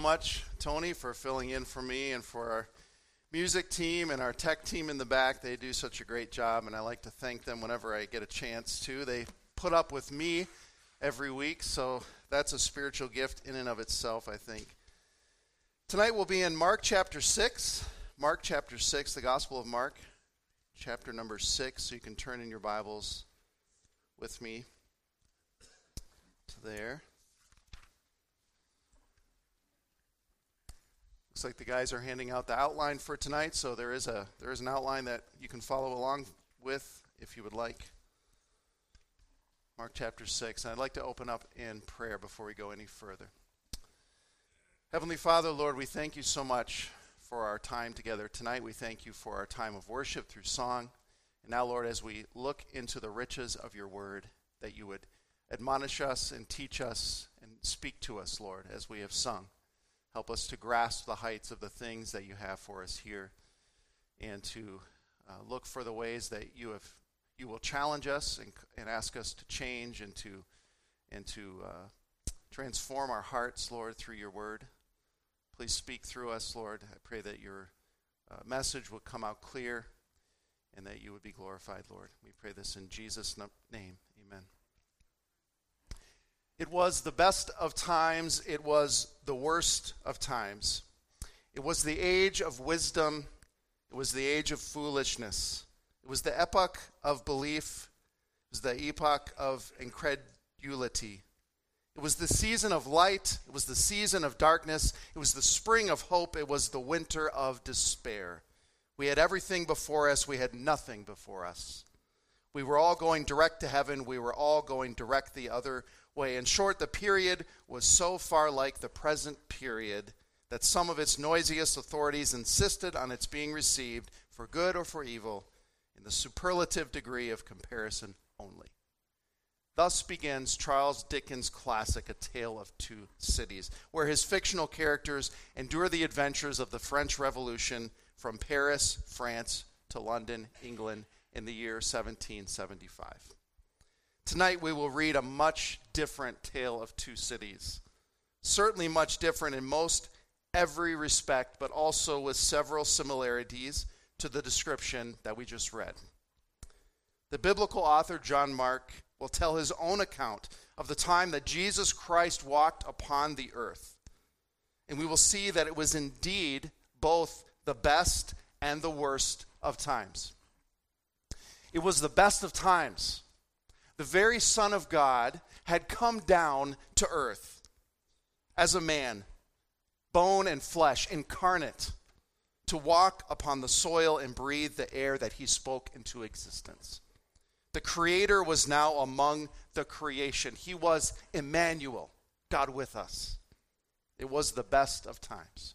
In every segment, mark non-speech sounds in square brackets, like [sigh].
much, Tony, for filling in for me and for our music team and our tech team in the back. They do such a great job, and I like to thank them whenever I get a chance to. They put up with me every week, so that's a spiritual gift in and of itself, I think. Tonight we'll be in Mark chapter 6. Mark chapter 6, the Gospel of Mark, chapter number 6. So you can turn in your Bibles with me to there. Looks like the guys are handing out the outline for tonight, so there is a there is an outline that you can follow along with if you would like. Mark chapter 6. And I'd like to open up in prayer before we go any further. Heavenly Father, Lord, we thank you so much for our time together tonight. We thank you for our time of worship through song. And now, Lord, as we look into the riches of your word, that you would admonish us and teach us and speak to us, Lord, as we have sung. Help us to grasp the heights of the things that you have for us here and to uh, look for the ways that you have you will challenge us and, and ask us to change and to and to uh, transform our hearts, Lord, through your word. Please speak through us, Lord. I pray that your uh, message will come out clear and that you would be glorified, Lord. We pray this in Jesus' name. Amen. It was the best of times, it was the worst of times. It was the age of wisdom, it was the age of foolishness. It was the epoch of belief, it was the epoch of incredulity. It was the season of light, it was the season of darkness, it was the spring of hope, it was the winter of despair. We had everything before us, we had nothing before us. We were all going direct to heaven, we were all going direct the other way. In short, the period was so far like the present period that some of its noisiest authorities insisted on its being received for good or for evil in the superlative degree of comparison only. Thus begins Charles Dickens' classic, A Tale of Two Cities, where his fictional characters endure the adventures of the French Revolution from Paris, France, to London, England, in the year 1775. Tonight we will read a much different tale of two cities. Certainly much different in most every respect, but also with several similarities to the description that we just read. The biblical author John Mark will tell his own account of the time that Jesus Christ walked upon the earth. And we will see that it was indeed both the best and the worst of times. It was the best of times the very Son of God, had come down to earth as a man, bone and flesh, incarnate, to walk upon the soil and breathe the air that he spoke into existence. The Creator was now among the creation. He was Emmanuel, God with us. It was the best of times.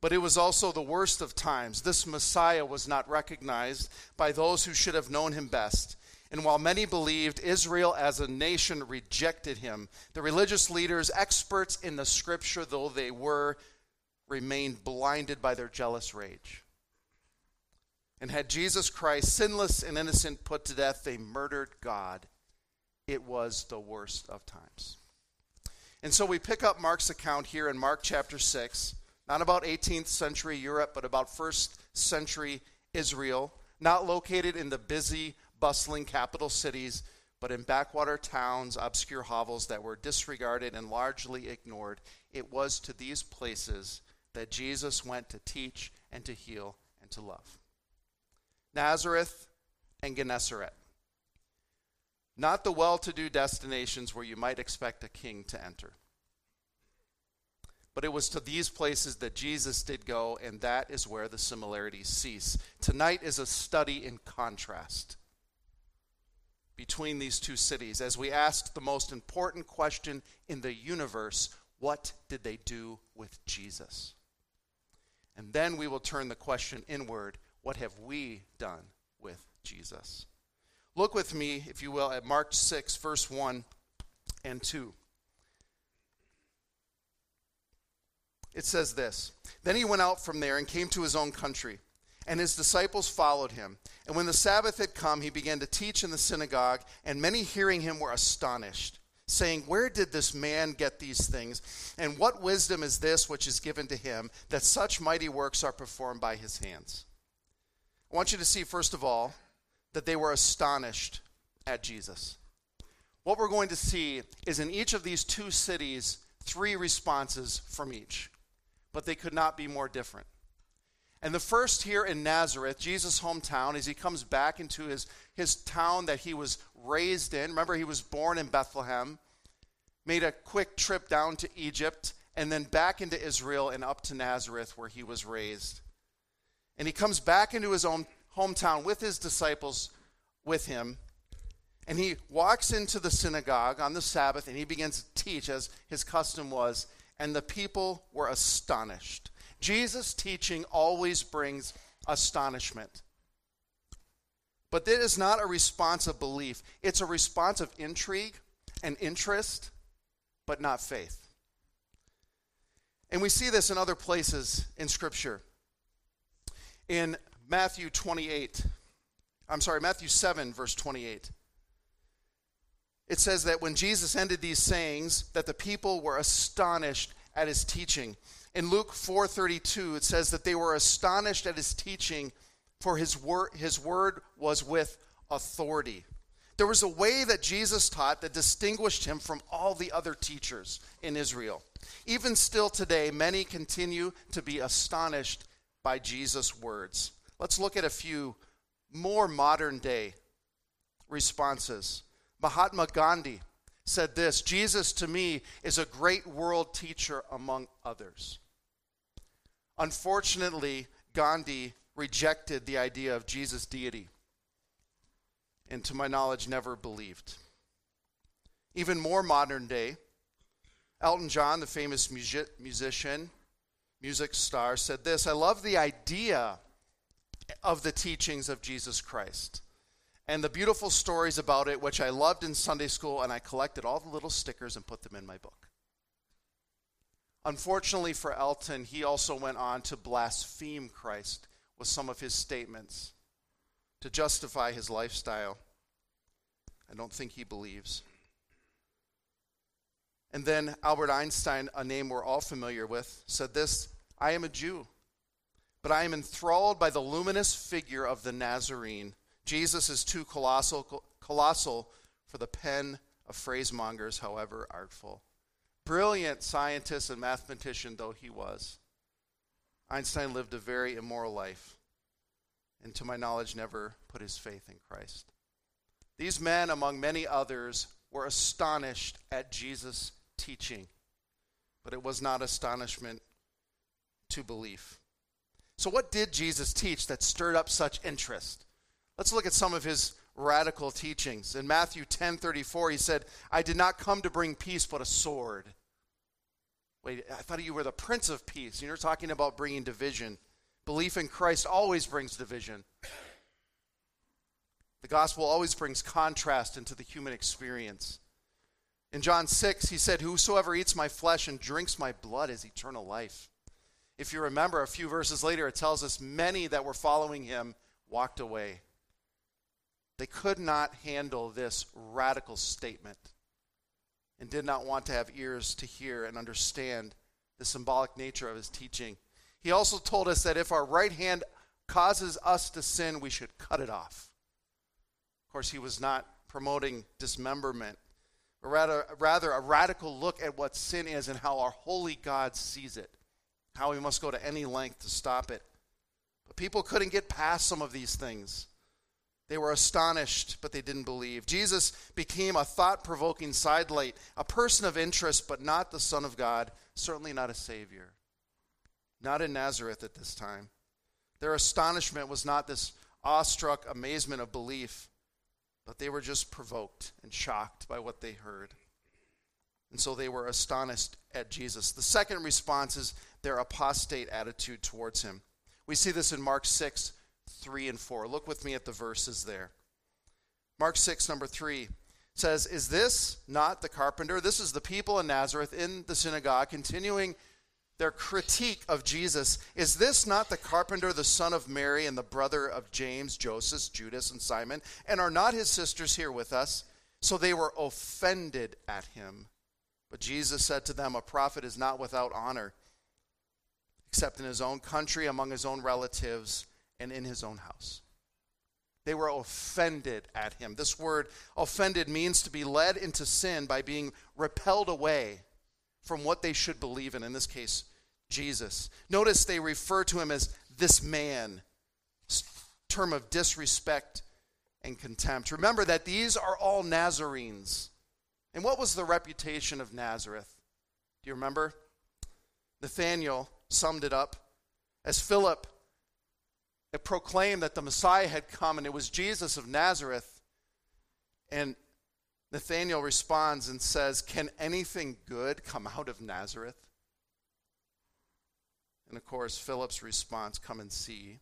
But it was also the worst of times. This Messiah was not recognized by those who should have known him best. And while many believed Israel as a nation rejected him, the religious leaders, experts in the scripture though they were, remained blinded by their jealous rage. And had Jesus Christ, sinless and innocent, put to death, they murdered God. It was the worst of times. And so we pick up Mark's account here in Mark chapter 6, not about 18th century Europe, but about first century Israel, not located in the busy bustling capital cities, but in backwater towns, obscure hovels that were disregarded and largely ignored. It was to these places that Jesus went to teach and to heal and to love. Nazareth and Gennesaret. Not the well to do destinations where you might expect a king to enter. But it was to these places that Jesus did go, and that is where the similarities cease. Tonight is a study in contrast between these two cities as we ask the most important question in the universe what did they do with Jesus? And then we will turn the question inward what have we done with Jesus? Look with me, if you will, at Mark 6, verse 1 and 2. It says this Then he went out from there and came to his own country and his disciples followed him. And when the Sabbath had come, he began to teach in the synagogue, and many hearing him were astonished, saying, Where did this man get these things? And what wisdom is this which is given to him, that such mighty works are performed by his hands? I want you to see, first of all, that they were astonished at Jesus. What we're going to see is in each of these two cities, three responses from each, but they could not be more different. And the first here in Nazareth, Jesus' hometown, as he comes back into his, his town that he was raised in. Remember, he was born in Bethlehem, made a quick trip down to Egypt, and then back into Israel and up to Nazareth where he was raised. And he comes back into his own hometown with his disciples with him. And he walks into the synagogue on the Sabbath and he begins to teach as his custom was. And the people were astonished Jesus' teaching always brings astonishment. But that is not a response of belief, it's a response of intrigue and interest, but not faith. And we see this in other places in Scripture. In Matthew 28, I'm sorry, Matthew 7, verse 28 it says that when Jesus ended these sayings that the people were astonished at his teaching in Luke 4:32 it says that they were astonished at his teaching for his word his word was with authority. There was a way that Jesus taught that distinguished him from all the other teachers in Israel. Even still today many continue to be astonished by Jesus' words. Let's look at a few more modern day responses. Mahatma Gandhi said this Jesus to me is a great world teacher among others. Unfortunately, Gandhi rejected the idea of Jesus' deity, and to my knowledge, never believed. Even more modern day, Elton John, the famous music- musician, music star, said this I love the idea of the teachings of Jesus Christ and the beautiful stories about it, which I loved in Sunday school, and I collected all the little stickers and put them in my book. Unfortunately for Elton, he also went on to blaspheme Christ with some of his statements to justify his lifestyle. I don't think he believes. And then Albert Einstein, a name we're all familiar with, said this I am a Jew, but I am enthralled by the luminous figure of the Nazarene. Jesus is too colossal, colossal for the pen of phrasemongers, however artful. Brilliant scientist and mathematician though he was, Einstein lived a very immoral life, and to my knowledge, never put his faith in Christ. These men, among many others, were astonished at Jesus' teaching, but it was not astonishment to belief. So, what did Jesus teach that stirred up such interest? Let's look at some of his radical teachings. In Matthew 10:34 he said, "I did not come to bring peace but a sword." Wait, I thought you were the prince of peace. You're talking about bringing division. Belief in Christ always brings division. The gospel always brings contrast into the human experience. In John 6, he said, Whosoever eats my flesh and drinks my blood has eternal life. If you remember, a few verses later, it tells us many that were following him walked away. They could not handle this radical statement and did not want to have ears to hear and understand the symbolic nature of his teaching. He also told us that if our right hand causes us to sin, we should cut it off. Of course, he was not promoting dismemberment, but rather, rather a radical look at what sin is and how our holy God sees it, how we must go to any length to stop it. But people couldn't get past some of these things. They were astonished, but they didn't believe. Jesus became a thought provoking sidelight, a person of interest, but not the Son of God, certainly not a Savior. Not in Nazareth at this time. Their astonishment was not this awestruck amazement of belief, but they were just provoked and shocked by what they heard. And so they were astonished at Jesus. The second response is their apostate attitude towards him. We see this in Mark 6, 3 and 4. Look with me at the verses there. Mark 6, number 3 says, Is this not the carpenter? This is the people in Nazareth in the synagogue continuing their critique of Jesus. Is this not the carpenter, the son of Mary, and the brother of James, Joseph, Judas, and Simon? And are not his sisters here with us? So they were offended at him. But Jesus said to them, A prophet is not without honor, except in his own country, among his own relatives, and in his own house. They were offended at him. This word offended means to be led into sin by being repelled away from what they should believe in, in this case, Jesus. Notice they refer to him as this man, term of disrespect and contempt. Remember that these are all Nazarenes. And what was the reputation of Nazareth? Do you remember? Nathanael summed it up as Philip had proclaimed that the Messiah had come and it was Jesus of Nazareth. And Nathanael responds and says, Can anything good come out of Nazareth? And of course, Philip's response, Come and see.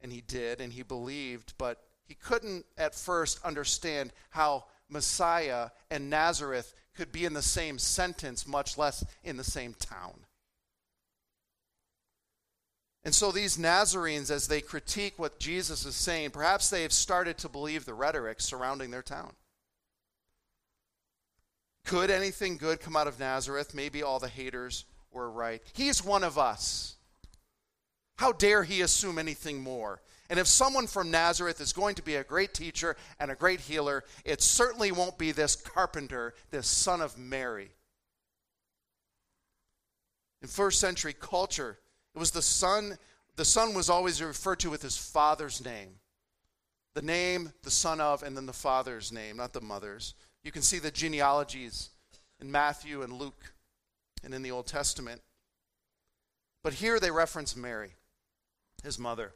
And he did, and he believed, but he couldn't at first understand how Messiah and Nazareth could be in the same sentence, much less in the same town. And so these Nazarenes, as they critique what Jesus is saying, perhaps they have started to believe the rhetoric surrounding their town. Could anything good come out of Nazareth? Maybe all the haters were right. He's one of us. How dare he assume anything more? And if someone from Nazareth is going to be a great teacher and a great healer, it certainly won't be this carpenter, this son of Mary. In first century culture, it was the son, the son was always referred to with his father's name. The name, the son of, and then the father's name, not the mother's. You can see the genealogies in Matthew and Luke and in the Old Testament. But here they reference Mary, his mother.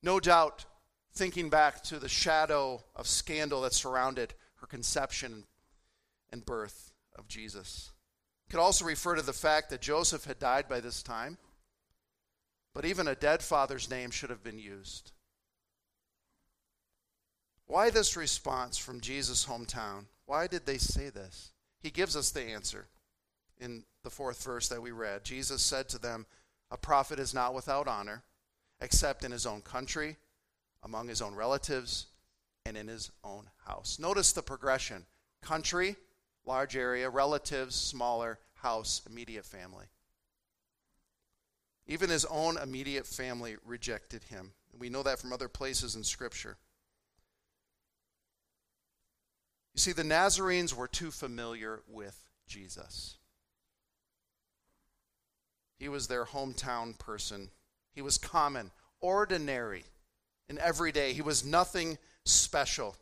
No doubt thinking back to the shadow of scandal that surrounded her conception and birth of Jesus. Could also refer to the fact that Joseph had died by this time, but even a dead father's name should have been used. Why this response from Jesus' hometown? Why did they say this? He gives us the answer in the fourth verse that we read. Jesus said to them, A prophet is not without honor except in his own country, among his own relatives, and in his own house. Notice the progression country, large area, relatives, smaller, house, immediate family. Even his own immediate family rejected him. We know that from other places in Scripture. You see, the Nazarenes were too familiar with Jesus. He was their hometown person he was common, ordinary, and everyday. He was nothing special.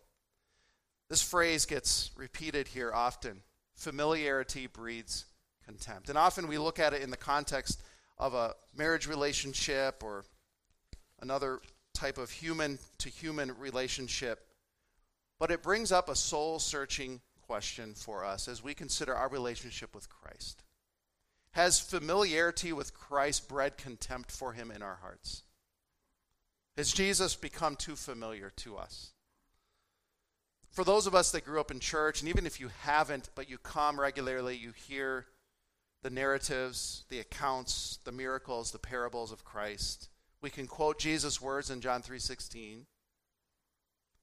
This phrase gets repeated here often. Familiarity breeds contempt. And often we look at it in the context of a marriage relationship or another type of human to human relationship. But it brings up a soul searching question for us as we consider our relationship with Christ. Has familiarity with Christ bred contempt for him in our hearts? Has Jesus become too familiar to us? For those of us that grew up in church, and even if you haven't, but you come regularly, you hear the narratives, the accounts, the miracles, the parables of Christ. We can quote Jesus' words in John 3:16.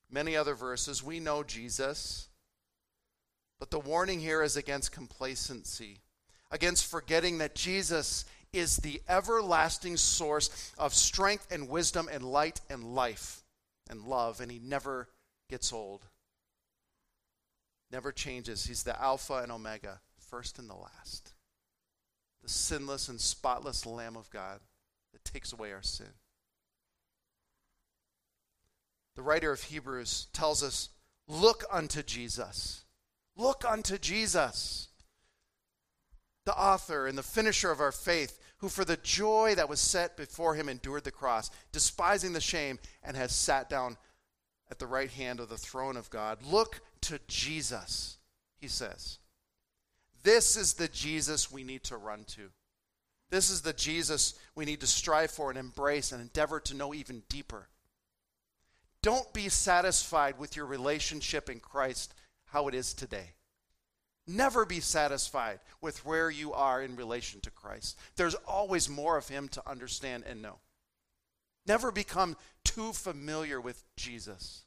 Many other verses. We know Jesus. But the warning here is against complacency against forgetting that Jesus is the everlasting source of strength and wisdom and light and life and love, and he never gets old. Never changes. He's the Alpha and Omega, first and the last. The sinless and spotless Lamb of God that takes away our sin. The writer of Hebrews tells us look unto Jesus. Look unto Jesus the author and the finisher of our faith, who for the joy that was set before him endured the cross, despising the shame, and has sat down at the right hand of the throne of God. Look to Jesus, he says. This is the Jesus we need to run to. This is the Jesus we need to strive for and embrace and endeavor to know even deeper. Don't be satisfied with your relationship in Christ how it is today. Never be satisfied with where you are in relation to Christ. There's always more of Him to understand and know. Never become too familiar with Jesus.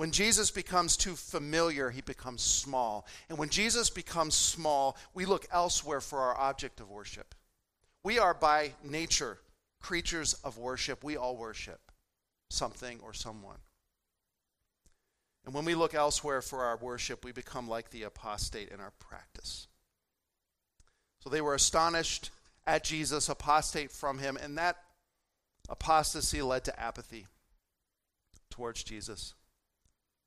When Jesus becomes too familiar, he becomes small. And when Jesus becomes small, we look elsewhere for our object of worship. We are by nature creatures of worship. We all worship something or someone. And when we look elsewhere for our worship, we become like the apostate in our practice. So they were astonished at Jesus, apostate from him, and that apostasy led to apathy towards Jesus.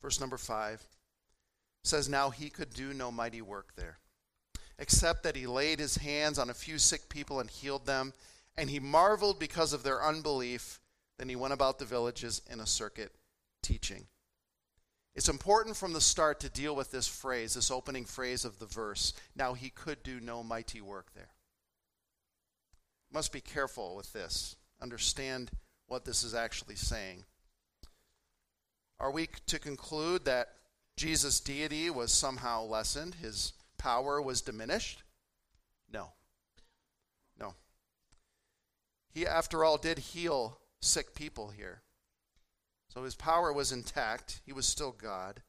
Verse number five says, Now he could do no mighty work there, except that he laid his hands on a few sick people and healed them. And he marveled because of their unbelief. Then he went about the villages in a circuit teaching. It's important from the start to deal with this phrase, this opening phrase of the verse. Now he could do no mighty work there. Must be careful with this. Understand what this is actually saying. Are we to conclude that Jesus' deity was somehow lessened, his power was diminished? No. No. He, after all, did heal sick people here. So his power was intact, he was still God.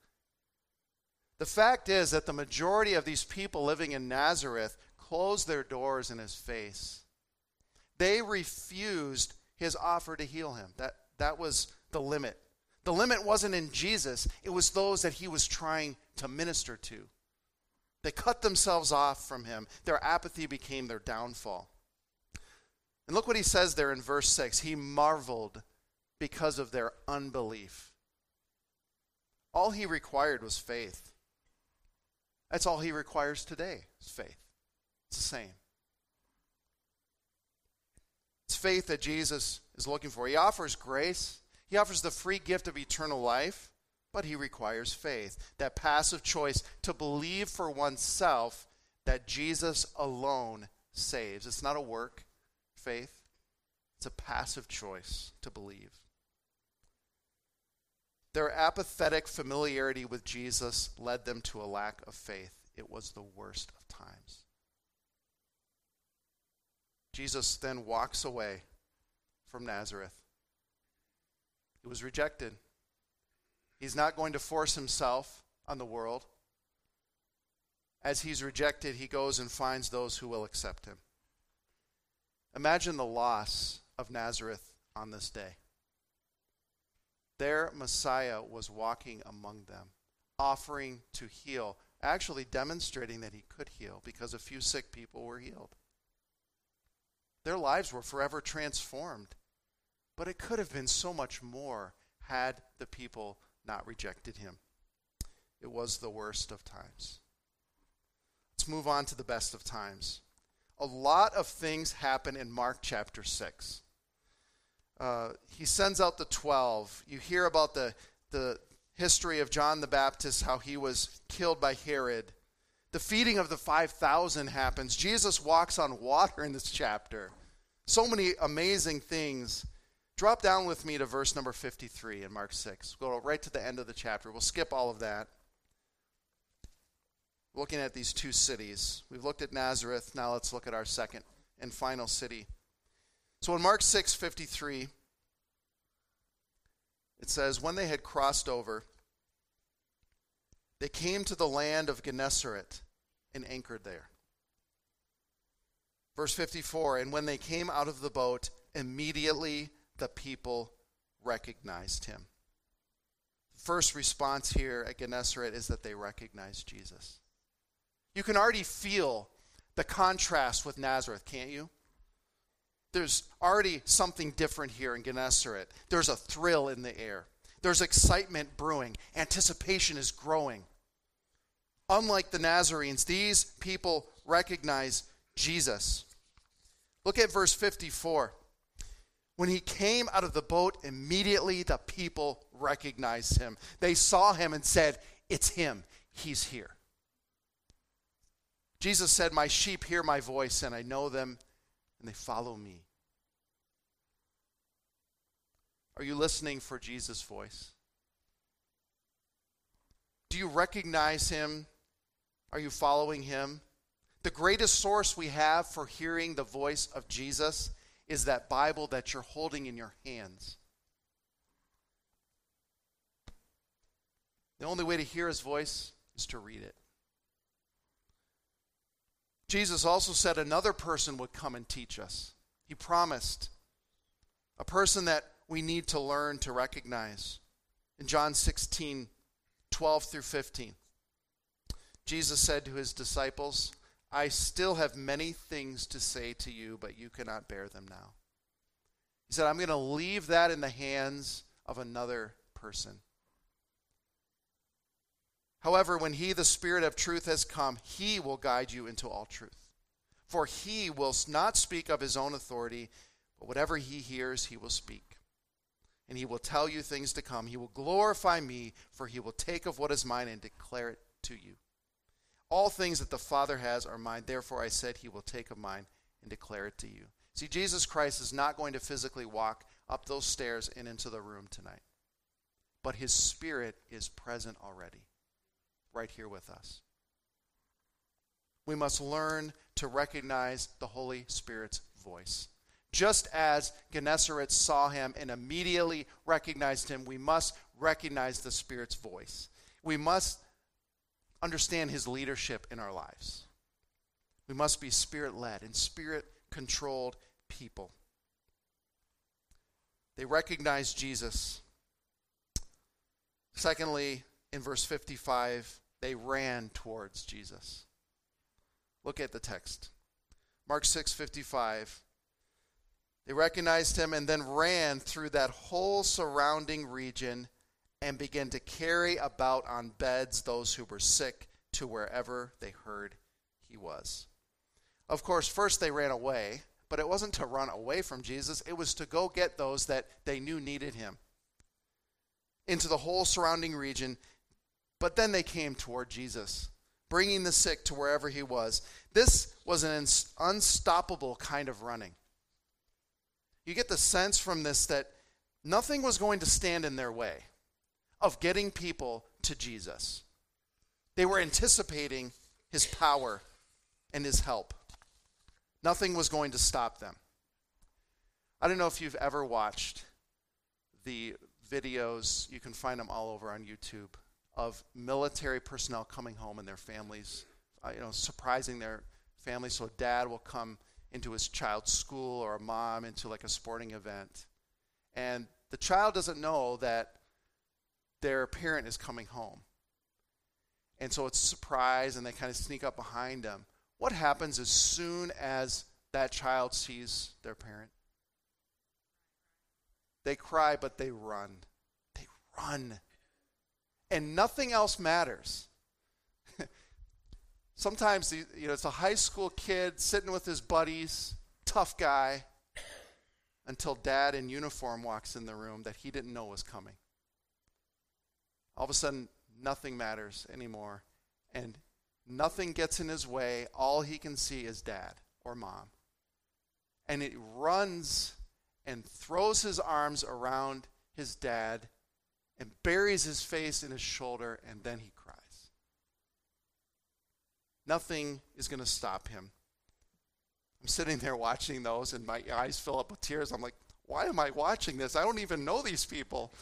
The fact is that the majority of these people living in Nazareth closed their doors in his face. They refused his offer to heal him. That, that was the limit. The limit wasn't in Jesus, it was those that he was trying to minister to. They cut themselves off from him. Their apathy became their downfall. And look what he says there in verse 6 He marveled because of their unbelief. All he required was faith. That's all he requires today is faith. It's the same. It's faith that Jesus is looking for. He offers grace, he offers the free gift of eternal life, but he requires faith that passive choice to believe for oneself that Jesus alone saves. It's not a work faith, it's a passive choice to believe. Their apathetic familiarity with Jesus led them to a lack of faith. It was the worst of times. Jesus then walks away from Nazareth. He was rejected. He's not going to force himself on the world. As he's rejected, he goes and finds those who will accept him. Imagine the loss of Nazareth on this day. Their Messiah was walking among them, offering to heal, actually demonstrating that he could heal because a few sick people were healed. Their lives were forever transformed. But it could have been so much more had the people not rejected him. It was the worst of times. Let's move on to the best of times. A lot of things happen in Mark chapter 6. Uh, he sends out the 12. You hear about the, the history of John the Baptist, how he was killed by Herod. The feeding of the 5,000 happens. Jesus walks on water in this chapter. So many amazing things. Drop down with me to verse number 53 in Mark 6. We'll go right to the end of the chapter. We'll skip all of that. Looking at these two cities. We've looked at Nazareth. Now let's look at our second and final city. So in Mark 6:53 it says when they had crossed over they came to the land of Gennesaret and anchored there. Verse 54 And when they came out of the boat, immediately the people recognized him. The first response here at Gennesaret is that they recognized Jesus. You can already feel the contrast with Nazareth, can't you? there's already something different here in Gennesaret. There's a thrill in the air, there's excitement brewing, anticipation is growing. Unlike the Nazarenes, these people recognize Jesus. Look at verse 54. When he came out of the boat, immediately the people recognized him. They saw him and said, It's him. He's here. Jesus said, My sheep hear my voice, and I know them, and they follow me. Are you listening for Jesus' voice? Do you recognize him? Are you following him? The greatest source we have for hearing the voice of Jesus is that Bible that you're holding in your hands. The only way to hear his voice is to read it. Jesus also said another person would come and teach us. He promised a person that we need to learn to recognize. In John 16, 12 through 15, Jesus said to his disciples, I still have many things to say to you, but you cannot bear them now. He said, I'm going to leave that in the hands of another person. However, when he, the Spirit of truth, has come, he will guide you into all truth. For he will not speak of his own authority, but whatever he hears, he will speak. And he will tell you things to come. He will glorify me, for he will take of what is mine and declare it to you. All things that the Father has are mine. Therefore, I said he will take of mine and declare it to you. See, Jesus Christ is not going to physically walk up those stairs and into the room tonight, but his Spirit is present already right here with us. We must learn to recognize the Holy Spirit's voice. Just as Gennesaret saw him and immediately recognized him, we must recognize the Spirit's voice. We must understand his leadership in our lives. We must be spirit led and spirit controlled people. They recognize Jesus. Secondly, in verse 55, they ran towards Jesus. Look at the text. Mark 6:55. They recognized him and then ran through that whole surrounding region and began to carry about on beds those who were sick to wherever they heard he was. Of course, first they ran away, but it wasn't to run away from Jesus, it was to go get those that they knew needed him. Into the whole surrounding region, but then they came toward Jesus, bringing the sick to wherever he was. This was an unstoppable kind of running. You get the sense from this that nothing was going to stand in their way of getting people to Jesus. They were anticipating his power and his help. Nothing was going to stop them. I don't know if you've ever watched the videos, you can find them all over on YouTube, of military personnel coming home and their families, uh, you know, surprising their families. So a dad will come into his child's school or a mom into like a sporting event. And the child doesn't know that their parent is coming home. And so it's a surprise and they kind of sneak up behind them. What happens as soon as that child sees their parent? They cry, but they run. They run and nothing else matters. [laughs] Sometimes you know it's a high school kid sitting with his buddies, tough guy, until dad in uniform walks in the room that he didn't know was coming. All of a sudden, nothing matters anymore, and nothing gets in his way. All he can see is dad or mom. And he runs and throws his arms around his dad and buries his face in his shoulder, and then he cries. Nothing is going to stop him. I'm sitting there watching those, and my eyes fill up with tears. I'm like, why am I watching this? I don't even know these people.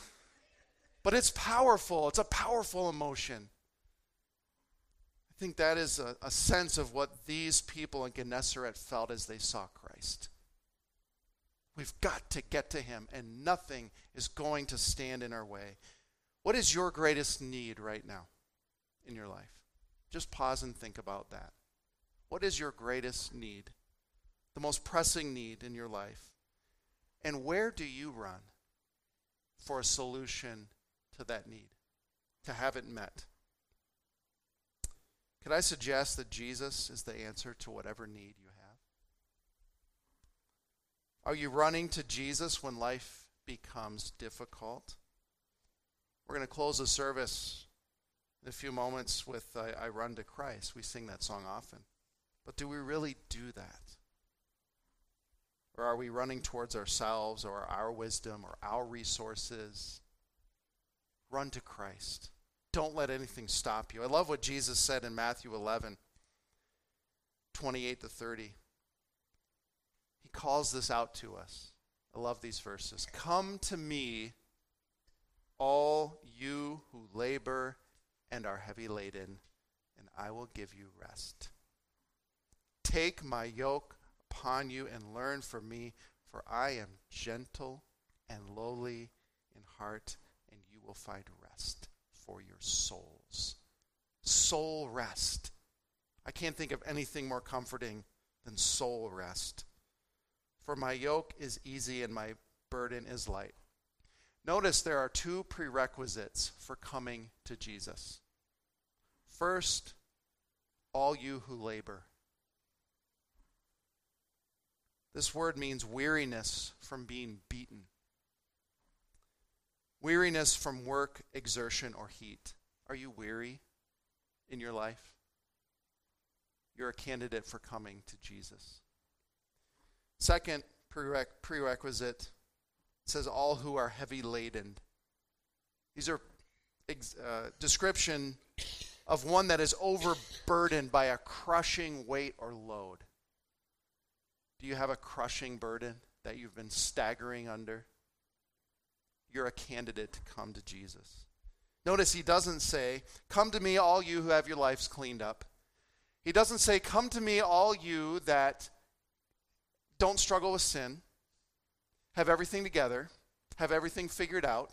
But it's powerful, it's a powerful emotion. I think that is a, a sense of what these people in Gennesaret felt as they saw Christ. We've got to get to him, and nothing is going to stand in our way. What is your greatest need right now in your life? Just pause and think about that. What is your greatest need? The most pressing need in your life? And where do you run for a solution to that need, to have it met? Could I suggest that Jesus is the answer to whatever need you have? are you running to Jesus when life becomes difficult? We're going to close the service in a few moments with I, I Run to Christ. We sing that song often. But do we really do that? Or are we running towards ourselves or our wisdom or our resources? Run to Christ. Don't let anything stop you. I love what Jesus said in Matthew 11, 28 to 30 He calls this out to us. I love these verses. Come to me, all you who labor and are heavy laden, and I will give you rest. Take my yoke upon you and learn from me, for I am gentle and lowly in heart, will find rest for your souls. Soul rest. I can't think of anything more comforting than soul rest. For my yoke is easy and my burden is light. Notice there are two prerequisites for coming to Jesus. First, all you who labor. This word means weariness from being beaten, weariness from work, exertion, or heat. Are you weary in your life? You're a candidate for coming to Jesus. Second prerequisite says, All who are heavy laden. These are uh, description of one that is overburdened by a crushing weight or load. Do you have a crushing burden that you've been staggering under? You're a candidate to come to Jesus. Notice he doesn't say, Come to me, all you who have your lives cleaned up. He doesn't say, Come to me, all you that don't struggle with sin, have everything together, have everything figured out.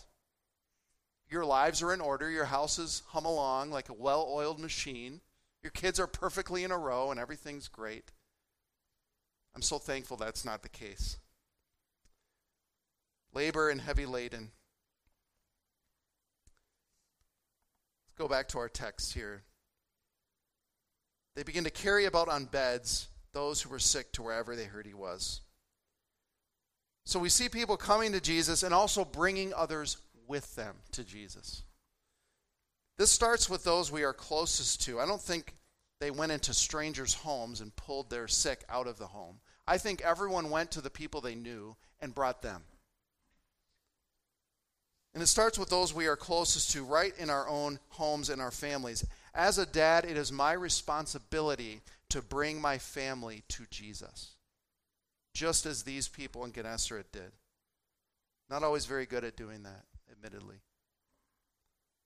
Your lives are in order, your houses hum along like a well oiled machine, your kids are perfectly in a row, and everything's great. I'm so thankful that's not the case. Labor and heavy laden. Let's go back to our text here. They begin to carry about on beds those who were sick to wherever they heard he was. So we see people coming to Jesus and also bringing others with them to Jesus. This starts with those we are closest to. I don't think they went into strangers' homes and pulled their sick out of the home. I think everyone went to the people they knew and brought them. And it starts with those we are closest to, right in our own homes and our families. As a dad, it is my responsibility to bring my family to Jesus, just as these people in Gennesaret did. Not always very good at doing that, admittedly.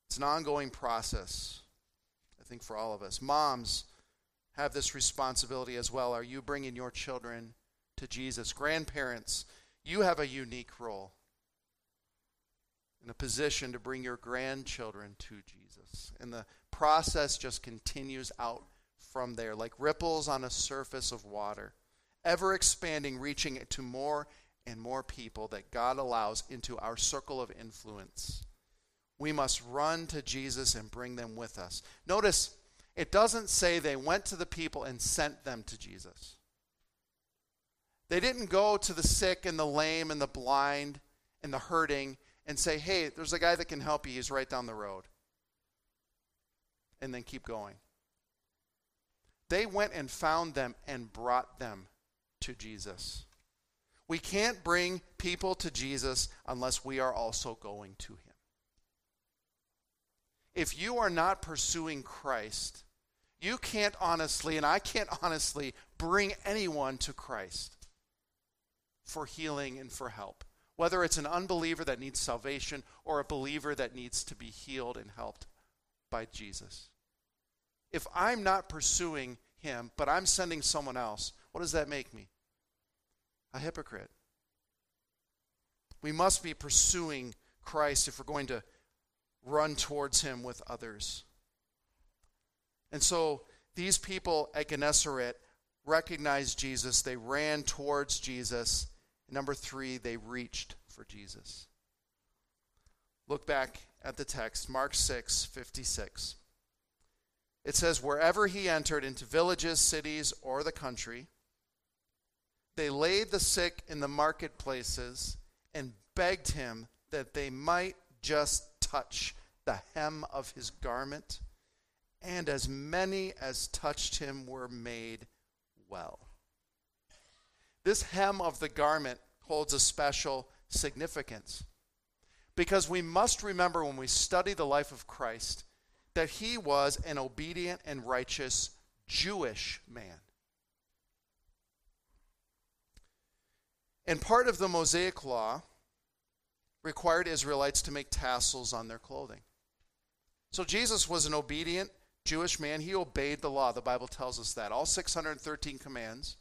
It's an ongoing process, I think, for all of us. Moms have this responsibility as well. Are you bringing your children to Jesus? Grandparents, you have a unique role in a position to bring your grandchildren to Jesus. And the process just continues out from there, like ripples on a surface of water, ever expanding, reaching to more and more people that God allows into our circle of influence. We must run to Jesus and bring them with us. Notice, it doesn't say they went to the people and sent them to Jesus. They didn't go to the sick and the lame and the blind and the hurting and say, hey, there's a guy that can help you. He's right down the road. And then keep going. They went and found them and brought them to Jesus. We can't bring people to Jesus unless we are also going to him. If you are not pursuing Christ, you can't honestly, and I can't honestly, bring anyone to Christ for healing and for help. Whether it's an unbeliever that needs salvation or a believer that needs to be healed and helped by Jesus. If I'm not pursuing him, but I'm sending someone else, what does that make me? A hypocrite. We must be pursuing Christ if we're going to run towards him with others. And so these people at Gennesaret recognized Jesus. They ran towards Jesus. Number three, they reached for Jesus. Look back at the text, Mark 6 56. It says, Wherever he entered into villages, cities, or the country, they laid the sick in the marketplaces and begged him that they might just touch the hem of his garment. And as many as touched him were made well. This hem of the garment holds a special significance because we must remember when we study the life of Christ that he was an obedient and righteous Jewish man. And part of the Mosaic law required Israelites to make tassels on their clothing. So Jesus was an obedient Jewish man. He obeyed the law. The Bible tells us that. All 613 commands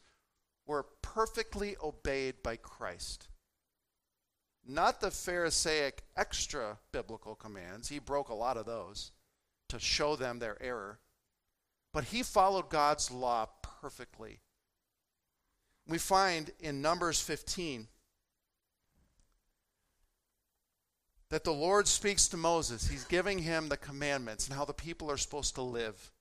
were perfectly obeyed by Christ. Not the Pharisaic extra biblical commands. He broke a lot of those to show them their error. But he followed God's law perfectly. We find in Numbers 15 that the Lord speaks to Moses. He's giving him the commandments and how the people are supposed to live.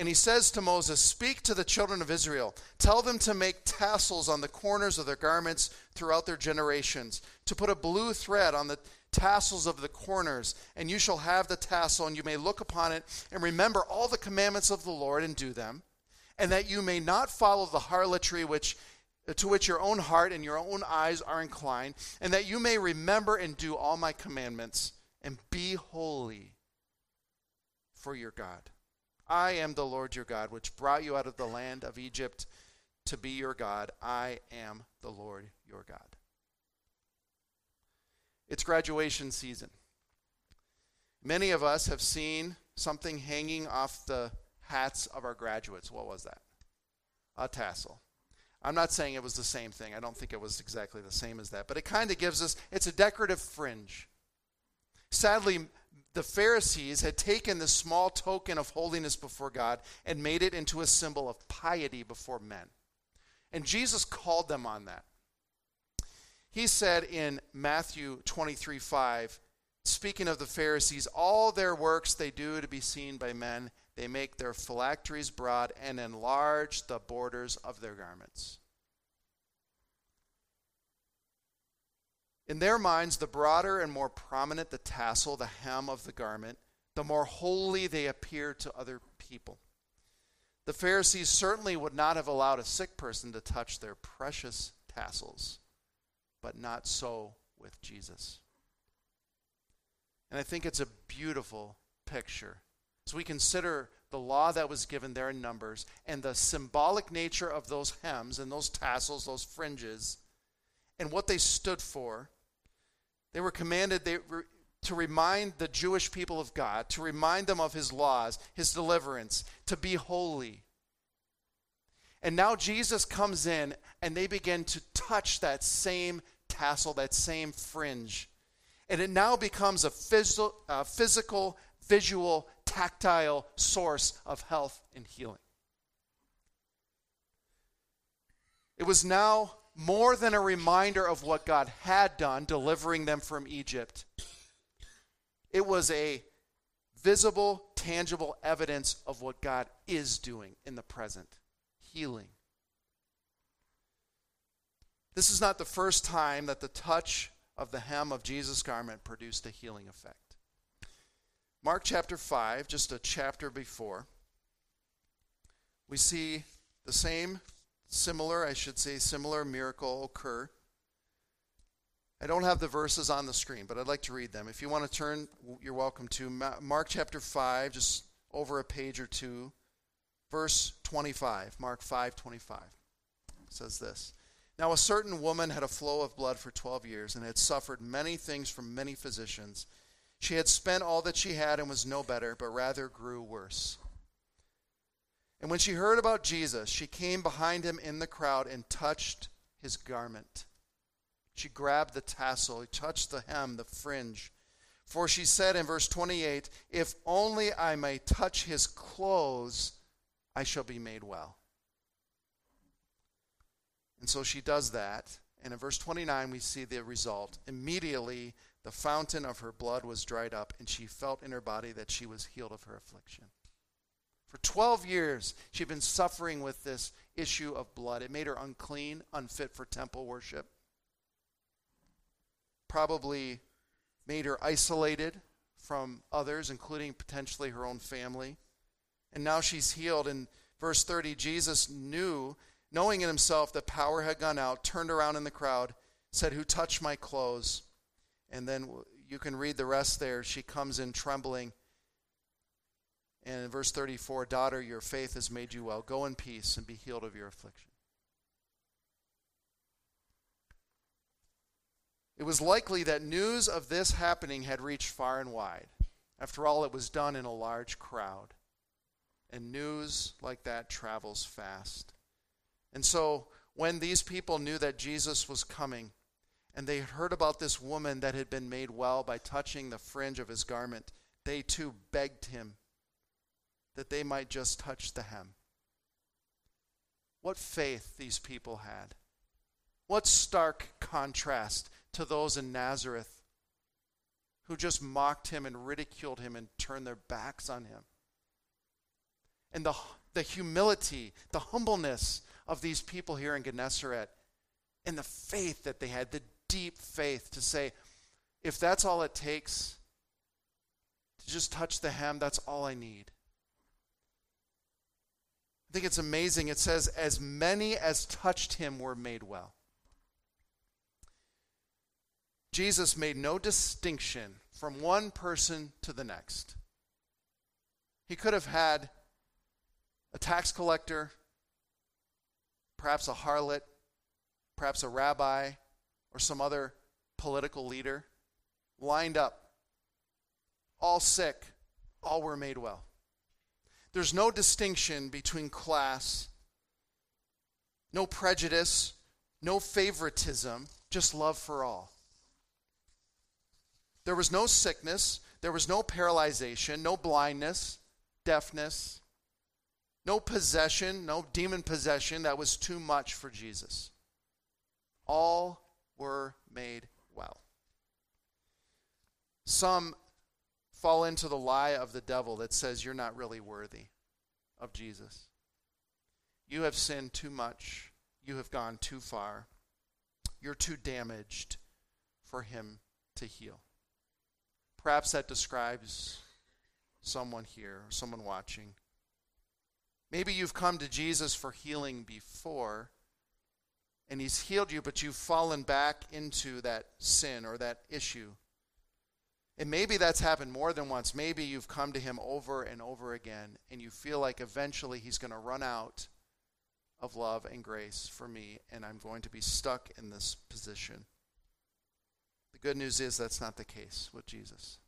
And he says to Moses, Speak to the children of Israel. Tell them to make tassels on the corners of their garments throughout their generations, to put a blue thread on the tassels of the corners, and you shall have the tassel, and you may look upon it and remember all the commandments of the Lord and do them, and that you may not follow the harlotry which to which your own heart and your own eyes are inclined, and that you may remember and do all my commandments, and be holy for your God. I am the Lord your God, which brought you out of the land of Egypt to be your God. I am the Lord your God. It's graduation season. Many of us have seen something hanging off the hats of our graduates. What was that? A tassel. I'm not saying it was the same thing. I don't think it was exactly the same as that. But it kind of gives us, it's a decorative fringe. Sadly, the Pharisees had taken this small token of holiness before God and made it into a symbol of piety before men. And Jesus called them on that. He said in Matthew 23 5, speaking of the Pharisees, all their works they do to be seen by men, they make their phylacteries broad and enlarge the borders of their garments. In their minds, the broader and more prominent the tassel, the hem of the garment, the more holy they appear to other people. The Pharisees certainly would not have allowed a sick person to touch their precious tassels, but not so with Jesus. And I think it's a beautiful picture. As we consider the law that was given there in Numbers and the symbolic nature of those hems and those tassels, those fringes, and what they stood for, they were commanded they were, to remind the Jewish people of God, to remind them of his laws, his deliverance, to be holy. And now Jesus comes in and they begin to touch that same tassel, that same fringe. And it now becomes a phys- physical, visual, tactile source of health and healing. It was now more than a reminder of what God had done, delivering them from Egypt. It was a visible, tangible evidence of what God is doing in the present healing. This is not the first time that the touch of the hem of Jesus' garment produced a healing effect. Mark chapter 5, just a chapter before, we see the same similar, I should say, similar miracle occur. I don't have the verses on the screen, but I'd like to read them. If you want to turn, you're welcome to. Mark chapter 5, just over a page or two, verse 25. Mark 5 25 says this. Now, a certain woman had a flow of blood for 12 years and had suffered many things from many physicians. She had spent all that she had and was no better, but rather grew worse. And when she heard about Jesus, she came behind him in the crowd and touched his garment. She grabbed the tassel, touched the hem, the fringe. For she said in verse 28, If only I may touch his clothes, I shall be made well. And so she does that. And in verse 29, we see the result. Immediately, the fountain of her blood was dried up, and she felt in her body that she was healed of her affliction. For 12 years, she'd been suffering with this issue of blood. It made her unclean, unfit for temple worship. Probably made her isolated from others, including potentially her own family. And now she's healed. In verse 30, Jesus knew, knowing in himself that power had gone out, turned around in the crowd, said, Who touched my clothes? And then you can read the rest there. She comes in trembling and in verse 34, daughter, your faith has made you well. Go in peace and be healed of your affliction. It was likely that news of this happening had reached far and wide. After all, it was done in a large crowd. And news like that travels fast. And so, when these people knew that Jesus was coming, and they heard about this woman that had been made well by touching the fringe of his garment, they too begged him that they might just touch the hem. What faith these people had. What stark contrast to those in Nazareth who just mocked him and ridiculed him and turned their backs on him. And the, the humility, the humbleness of these people here in Gennesaret, and the faith that they had, the deep faith to say, if that's all it takes to just touch the hem, that's all I need. I think it's amazing. It says, as many as touched him were made well. Jesus made no distinction from one person to the next. He could have had a tax collector, perhaps a harlot, perhaps a rabbi, or some other political leader lined up, all sick, all were made well. There's no distinction between class, no prejudice, no favoritism, just love for all. There was no sickness, there was no paralyzation, no blindness, deafness, no possession, no demon possession that was too much for Jesus. All were made well. Some fall into the lie of the devil that says you're not really worthy of Jesus. You have sinned too much. You have gone too far. You're too damaged for him to heal. Perhaps that describes someone here, someone watching. Maybe you've come to Jesus for healing before, and he's healed you, but you've fallen back into that sin or that issue and maybe that's happened more than once. Maybe you've come to him over and over again, and you feel like eventually he's going to run out of love and grace for me, and I'm going to be stuck in this position. The good news is that's not the case with Jesus.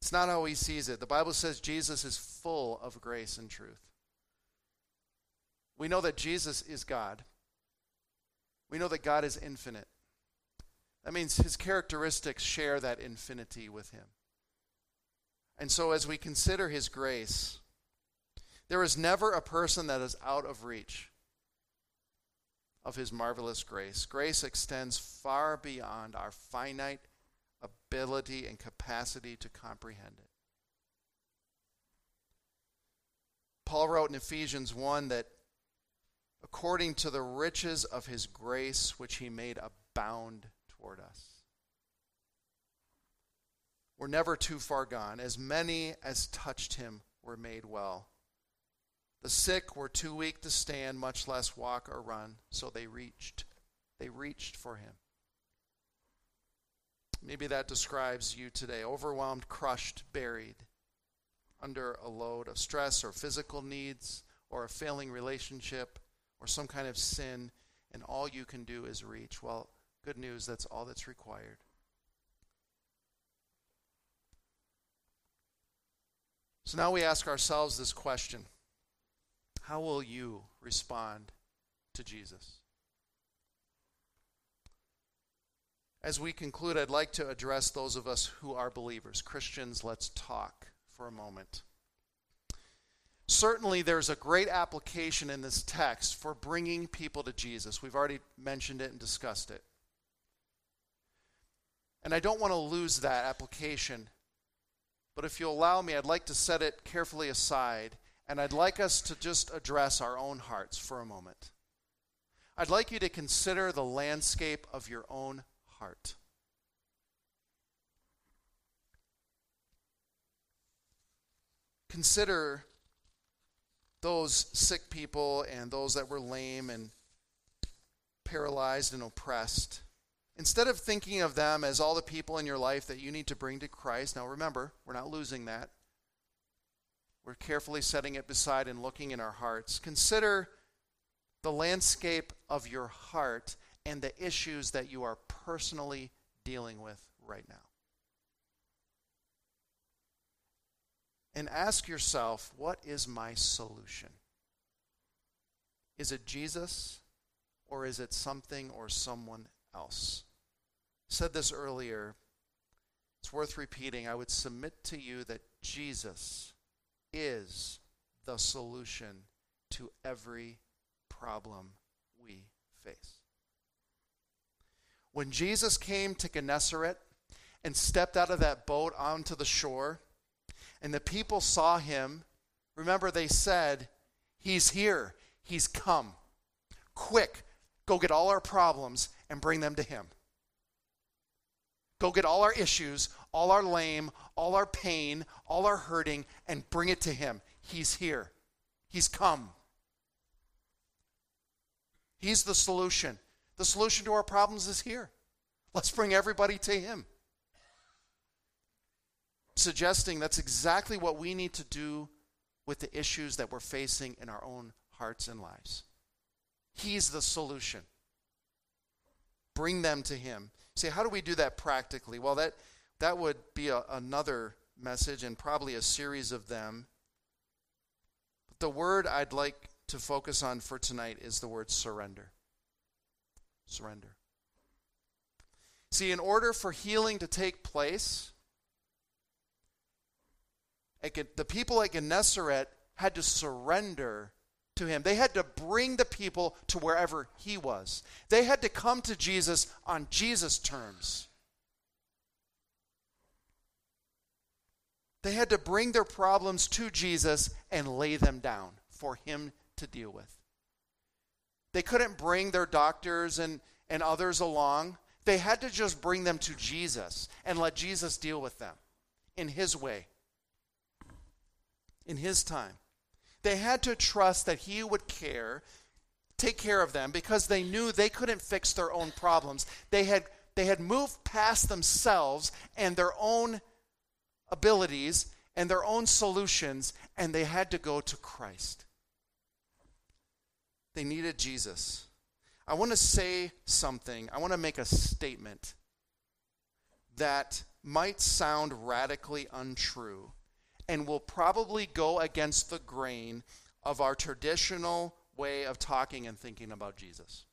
It's not how he sees it. The Bible says Jesus is full of grace and truth. We know that Jesus is God. We know that God is infinite. That means his characteristics share that infinity with him. And so, as we consider his grace, there is never a person that is out of reach of his marvelous grace. Grace extends far beyond our finite ability and capacity to comprehend it. Paul wrote in Ephesians 1 that according to the riches of his grace, which he made abound toward us. We're never too far gone. As many as touched him were made well. The sick were too weak to stand, much less walk or run, so they reached. They reached for him. Maybe that describes you today overwhelmed, crushed, buried under a load of stress or physical needs or a failing relationship or some kind of sin, and all you can do is reach. Well, Good news, that's all that's required. So now we ask ourselves this question How will you respond to Jesus? As we conclude, I'd like to address those of us who are believers. Christians, let's talk for a moment. Certainly, there's a great application in this text for bringing people to Jesus. We've already mentioned it and discussed it. And I don't want to lose that application. But if you'll allow me, I'd like to set it carefully aside, and I'd like us to just address our own hearts for a moment. I'd like you to consider the landscape of your own heart. Consider those sick people and those that were lame and paralyzed and oppressed. Instead of thinking of them as all the people in your life that you need to bring to Christ, now remember, we're not losing that. We're carefully setting it beside and looking in our hearts. Consider the landscape of your heart and the issues that you are personally dealing with right now. and ask yourself what is my solution? Is it Jesus or is it something or someone else? Said this earlier. It's worth repeating. I would submit to you that Jesus is the solution to every problem we face. When Jesus came to Gennesaret and stepped out of that boat onto the shore, and the people saw him, remember they said, He's here, He's come. Quick, go get all our problems and bring them to Him. Go get all our issues, all our lame, all our pain, all our hurting, and bring it to Him. He's here. He's come. He's the solution. The solution to our problems is here. Let's bring everybody to Him. Suggesting that's exactly what we need to do with the issues that we're facing in our own hearts and lives. He's the solution. Bring them to Him. Say, how do we do that practically? Well, that, that would be a, another message and probably a series of them. But the word I'd like to focus on for tonight is the word surrender. Surrender. See, in order for healing to take place, the people at Gennesaret had to surrender to him. They had to bring the people to wherever he was. They had to come to Jesus on Jesus' terms. They had to bring their problems to Jesus and lay them down for him to deal with. They couldn't bring their doctors and, and others along. They had to just bring them to Jesus and let Jesus deal with them in his way, in his time. They had to trust that he would care, take care of them, because they knew they couldn't fix their own problems. They had, they had moved past themselves and their own abilities and their own solutions, and they had to go to Christ. They needed Jesus. I want to say something. I want to make a statement that might sound radically untrue and will probably go against the grain of our traditional way of talking and thinking about Jesus.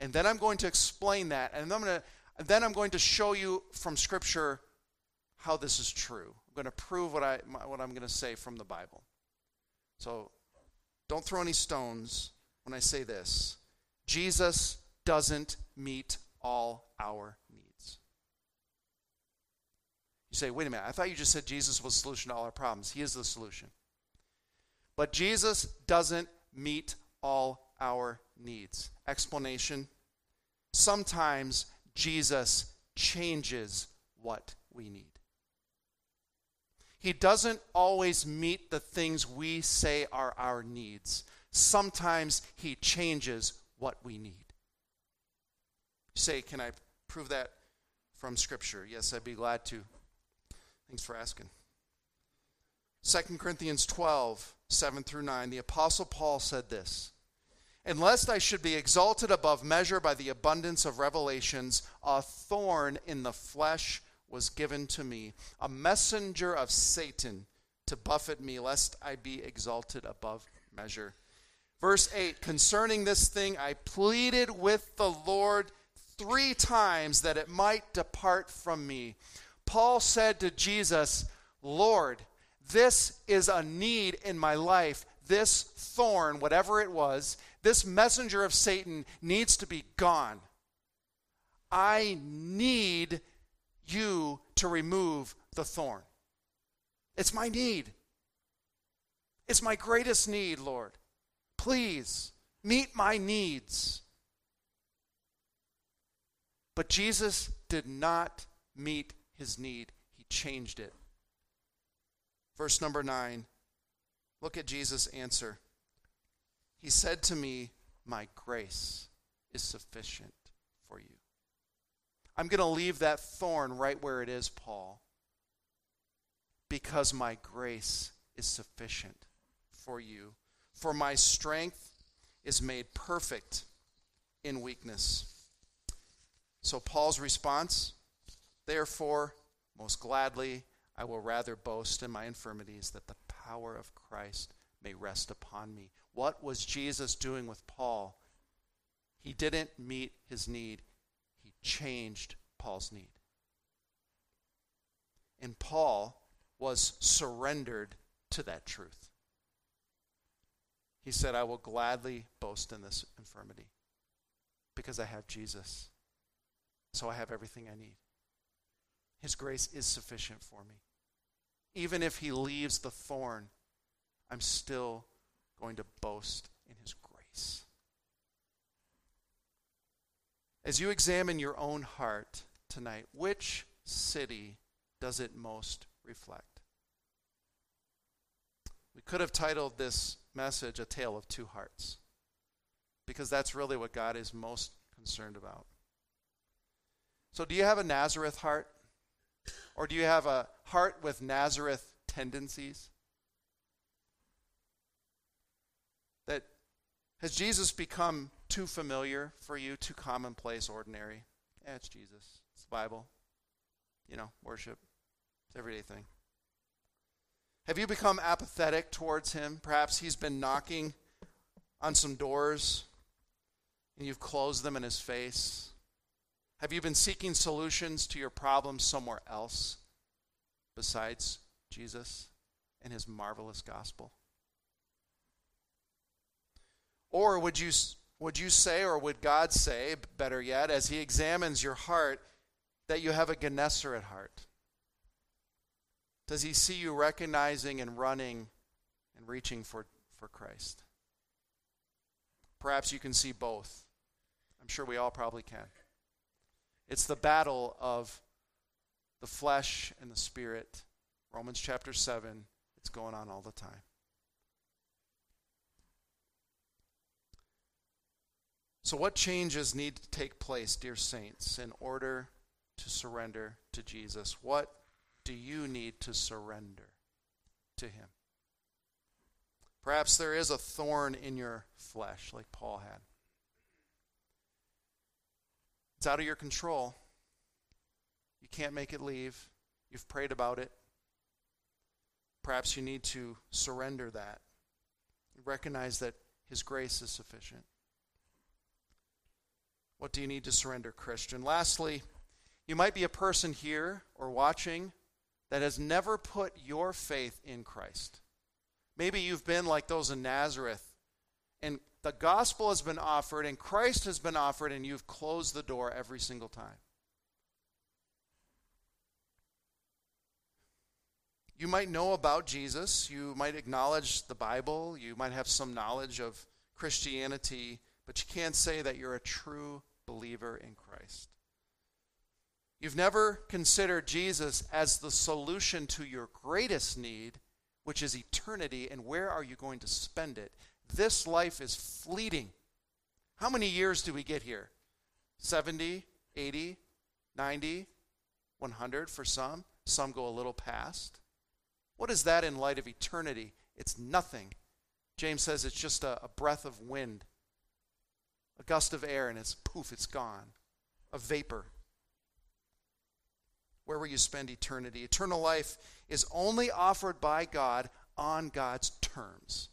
And then I'm going to explain that, and then I'm going to, then I'm going to show you from Scripture how this is true. I'm going to prove what, I, what I'm going to say from the Bible. So don't throw any stones when I say this. Jesus doesn't meet all our. You say, wait a minute, I thought you just said Jesus was the solution to all our problems. He is the solution. But Jesus doesn't meet all our needs. Explanation sometimes Jesus changes what we need. He doesn't always meet the things we say are our needs. Sometimes He changes what we need. You say, Can I prove that from Scripture? Yes, I'd be glad to. Thanks for asking. 2 Corinthians 12, 7 through 9, the Apostle Paul said this And lest I should be exalted above measure by the abundance of revelations, a thorn in the flesh was given to me, a messenger of Satan to buffet me, lest I be exalted above measure. Verse 8 Concerning this thing, I pleaded with the Lord three times that it might depart from me. Paul said to Jesus, Lord, this is a need in my life. This thorn, whatever it was, this messenger of Satan needs to be gone. I need you to remove the thorn. It's my need. It's my greatest need, Lord. Please meet my needs. But Jesus did not meet his need, he changed it. Verse number nine. Look at Jesus' answer. He said to me, My grace is sufficient for you. I'm going to leave that thorn right where it is, Paul, because my grace is sufficient for you. For my strength is made perfect in weakness. So, Paul's response, therefore, most gladly, I will rather boast in my infirmities that the power of Christ may rest upon me. What was Jesus doing with Paul? He didn't meet his need, he changed Paul's need. And Paul was surrendered to that truth. He said, I will gladly boast in this infirmity because I have Jesus. So I have everything I need. His grace is sufficient for me. Even if he leaves the thorn, I'm still going to boast in his grace. As you examine your own heart tonight, which city does it most reflect? We could have titled this message A Tale of Two Hearts, because that's really what God is most concerned about. So, do you have a Nazareth heart? Or do you have a heart with Nazareth tendencies? That has Jesus become too familiar for you, too commonplace, ordinary? Yeah, it's Jesus. It's the Bible. You know, worship. It's everyday thing. Have you become apathetic towards him? Perhaps he's been knocking on some doors and you've closed them in his face. Have you been seeking solutions to your problems somewhere else besides Jesus and his marvelous gospel? Or would you, would you say, or would God say, better yet, as he examines your heart, that you have a Gennesaret heart? Does he see you recognizing and running and reaching for, for Christ? Perhaps you can see both. I'm sure we all probably can. It's the battle of the flesh and the spirit. Romans chapter 7, it's going on all the time. So, what changes need to take place, dear saints, in order to surrender to Jesus? What do you need to surrender to Him? Perhaps there is a thorn in your flesh, like Paul had. It's out of your control. You can't make it leave. You've prayed about it. Perhaps you need to surrender that. Recognize that His grace is sufficient. What do you need to surrender, Christian? Lastly, you might be a person here or watching that has never put your faith in Christ. Maybe you've been like those in Nazareth and the gospel has been offered and Christ has been offered, and you've closed the door every single time. You might know about Jesus, you might acknowledge the Bible, you might have some knowledge of Christianity, but you can't say that you're a true believer in Christ. You've never considered Jesus as the solution to your greatest need, which is eternity, and where are you going to spend it? This life is fleeting. How many years do we get here? 70, 80, 90, 100 for some. Some go a little past. What is that in light of eternity? It's nothing. James says it's just a, a breath of wind, a gust of air, and it's poof, it's gone. A vapor. Where will you spend eternity? Eternal life is only offered by God on God's terms.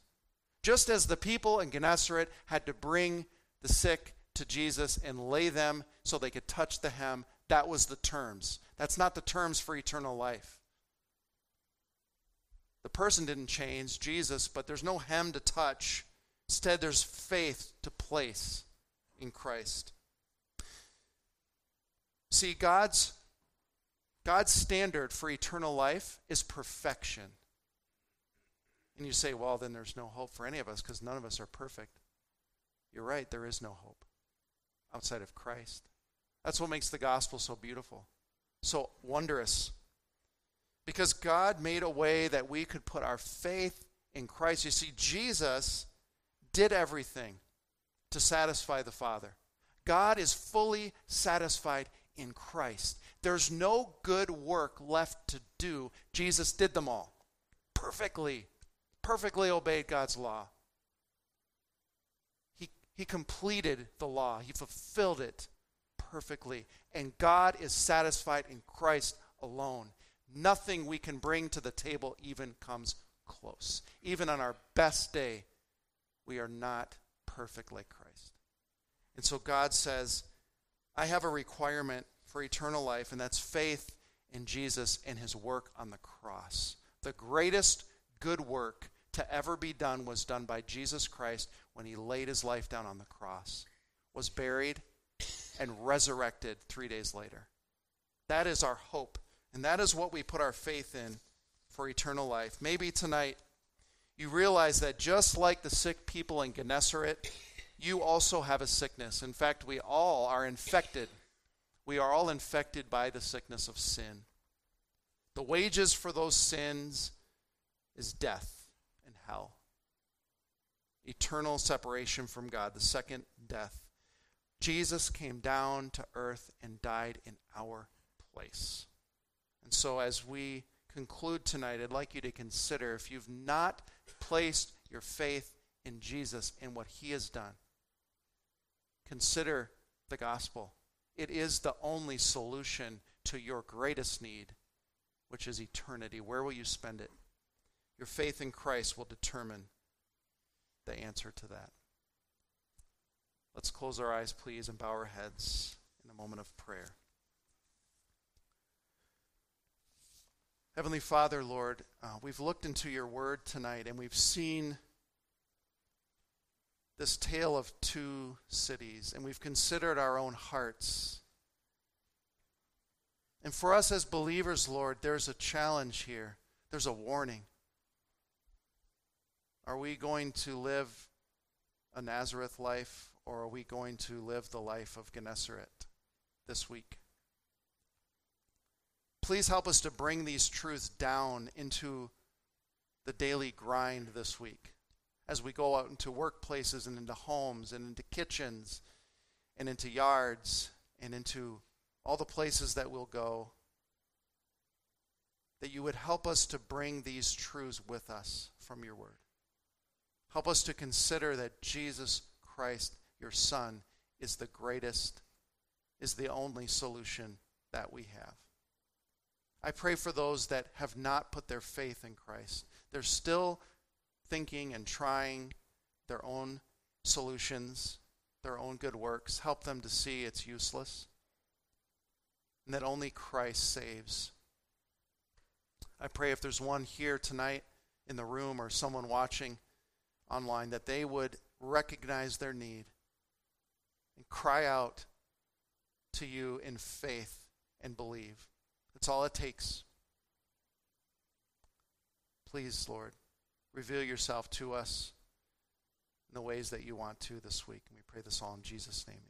Just as the people in Gennesaret had to bring the sick to Jesus and lay them so they could touch the hem, that was the terms. That's not the terms for eternal life. The person didn't change, Jesus, but there's no hem to touch. Instead, there's faith to place in Christ. See, God's, God's standard for eternal life is perfection. And you say, well, then there's no hope for any of us because none of us are perfect. You're right, there is no hope outside of Christ. That's what makes the gospel so beautiful, so wondrous. Because God made a way that we could put our faith in Christ. You see, Jesus did everything to satisfy the Father. God is fully satisfied in Christ. There's no good work left to do. Jesus did them all perfectly perfectly obeyed God's law. He, he completed the law, he fulfilled it perfectly. And God is satisfied in Christ alone. Nothing we can bring to the table even comes close. Even on our best day, we are not perfect like Christ. And so God says, I have a requirement for eternal life, and that's faith in Jesus and his work on the cross. The greatest good work to ever be done was done by Jesus Christ when he laid his life down on the cross, was buried, and resurrected three days later. That is our hope, and that is what we put our faith in for eternal life. Maybe tonight you realize that just like the sick people in Gennesaret, you also have a sickness. In fact, we all are infected. We are all infected by the sickness of sin. The wages for those sins is death hell. Eternal separation from God, the second death. Jesus came down to earth and died in our place. And so, as we conclude tonight, I'd like you to consider if you've not placed your faith in Jesus and what he has done, consider the gospel. It is the only solution to your greatest need, which is eternity. Where will you spend it? Your faith in Christ will determine the answer to that. Let's close our eyes, please, and bow our heads in a moment of prayer. Heavenly Father, Lord, uh, we've looked into your word tonight and we've seen this tale of two cities and we've considered our own hearts. And for us as believers, Lord, there's a challenge here, there's a warning. Are we going to live a Nazareth life or are we going to live the life of Gennesaret this week? Please help us to bring these truths down into the daily grind this week as we go out into workplaces and into homes and into kitchens and into yards and into all the places that we'll go. That you would help us to bring these truths with us from your word. Help us to consider that Jesus Christ your Son is the greatest, is the only solution that we have. I pray for those that have not put their faith in Christ. They're still thinking and trying their own solutions, their own good works. Help them to see it's useless and that only Christ saves. I pray if there's one here tonight in the room or someone watching online that they would recognize their need and cry out to you in faith and believe. That's all it takes. Please, Lord, reveal yourself to us in the ways that you want to this week. And we pray this all in Jesus' name.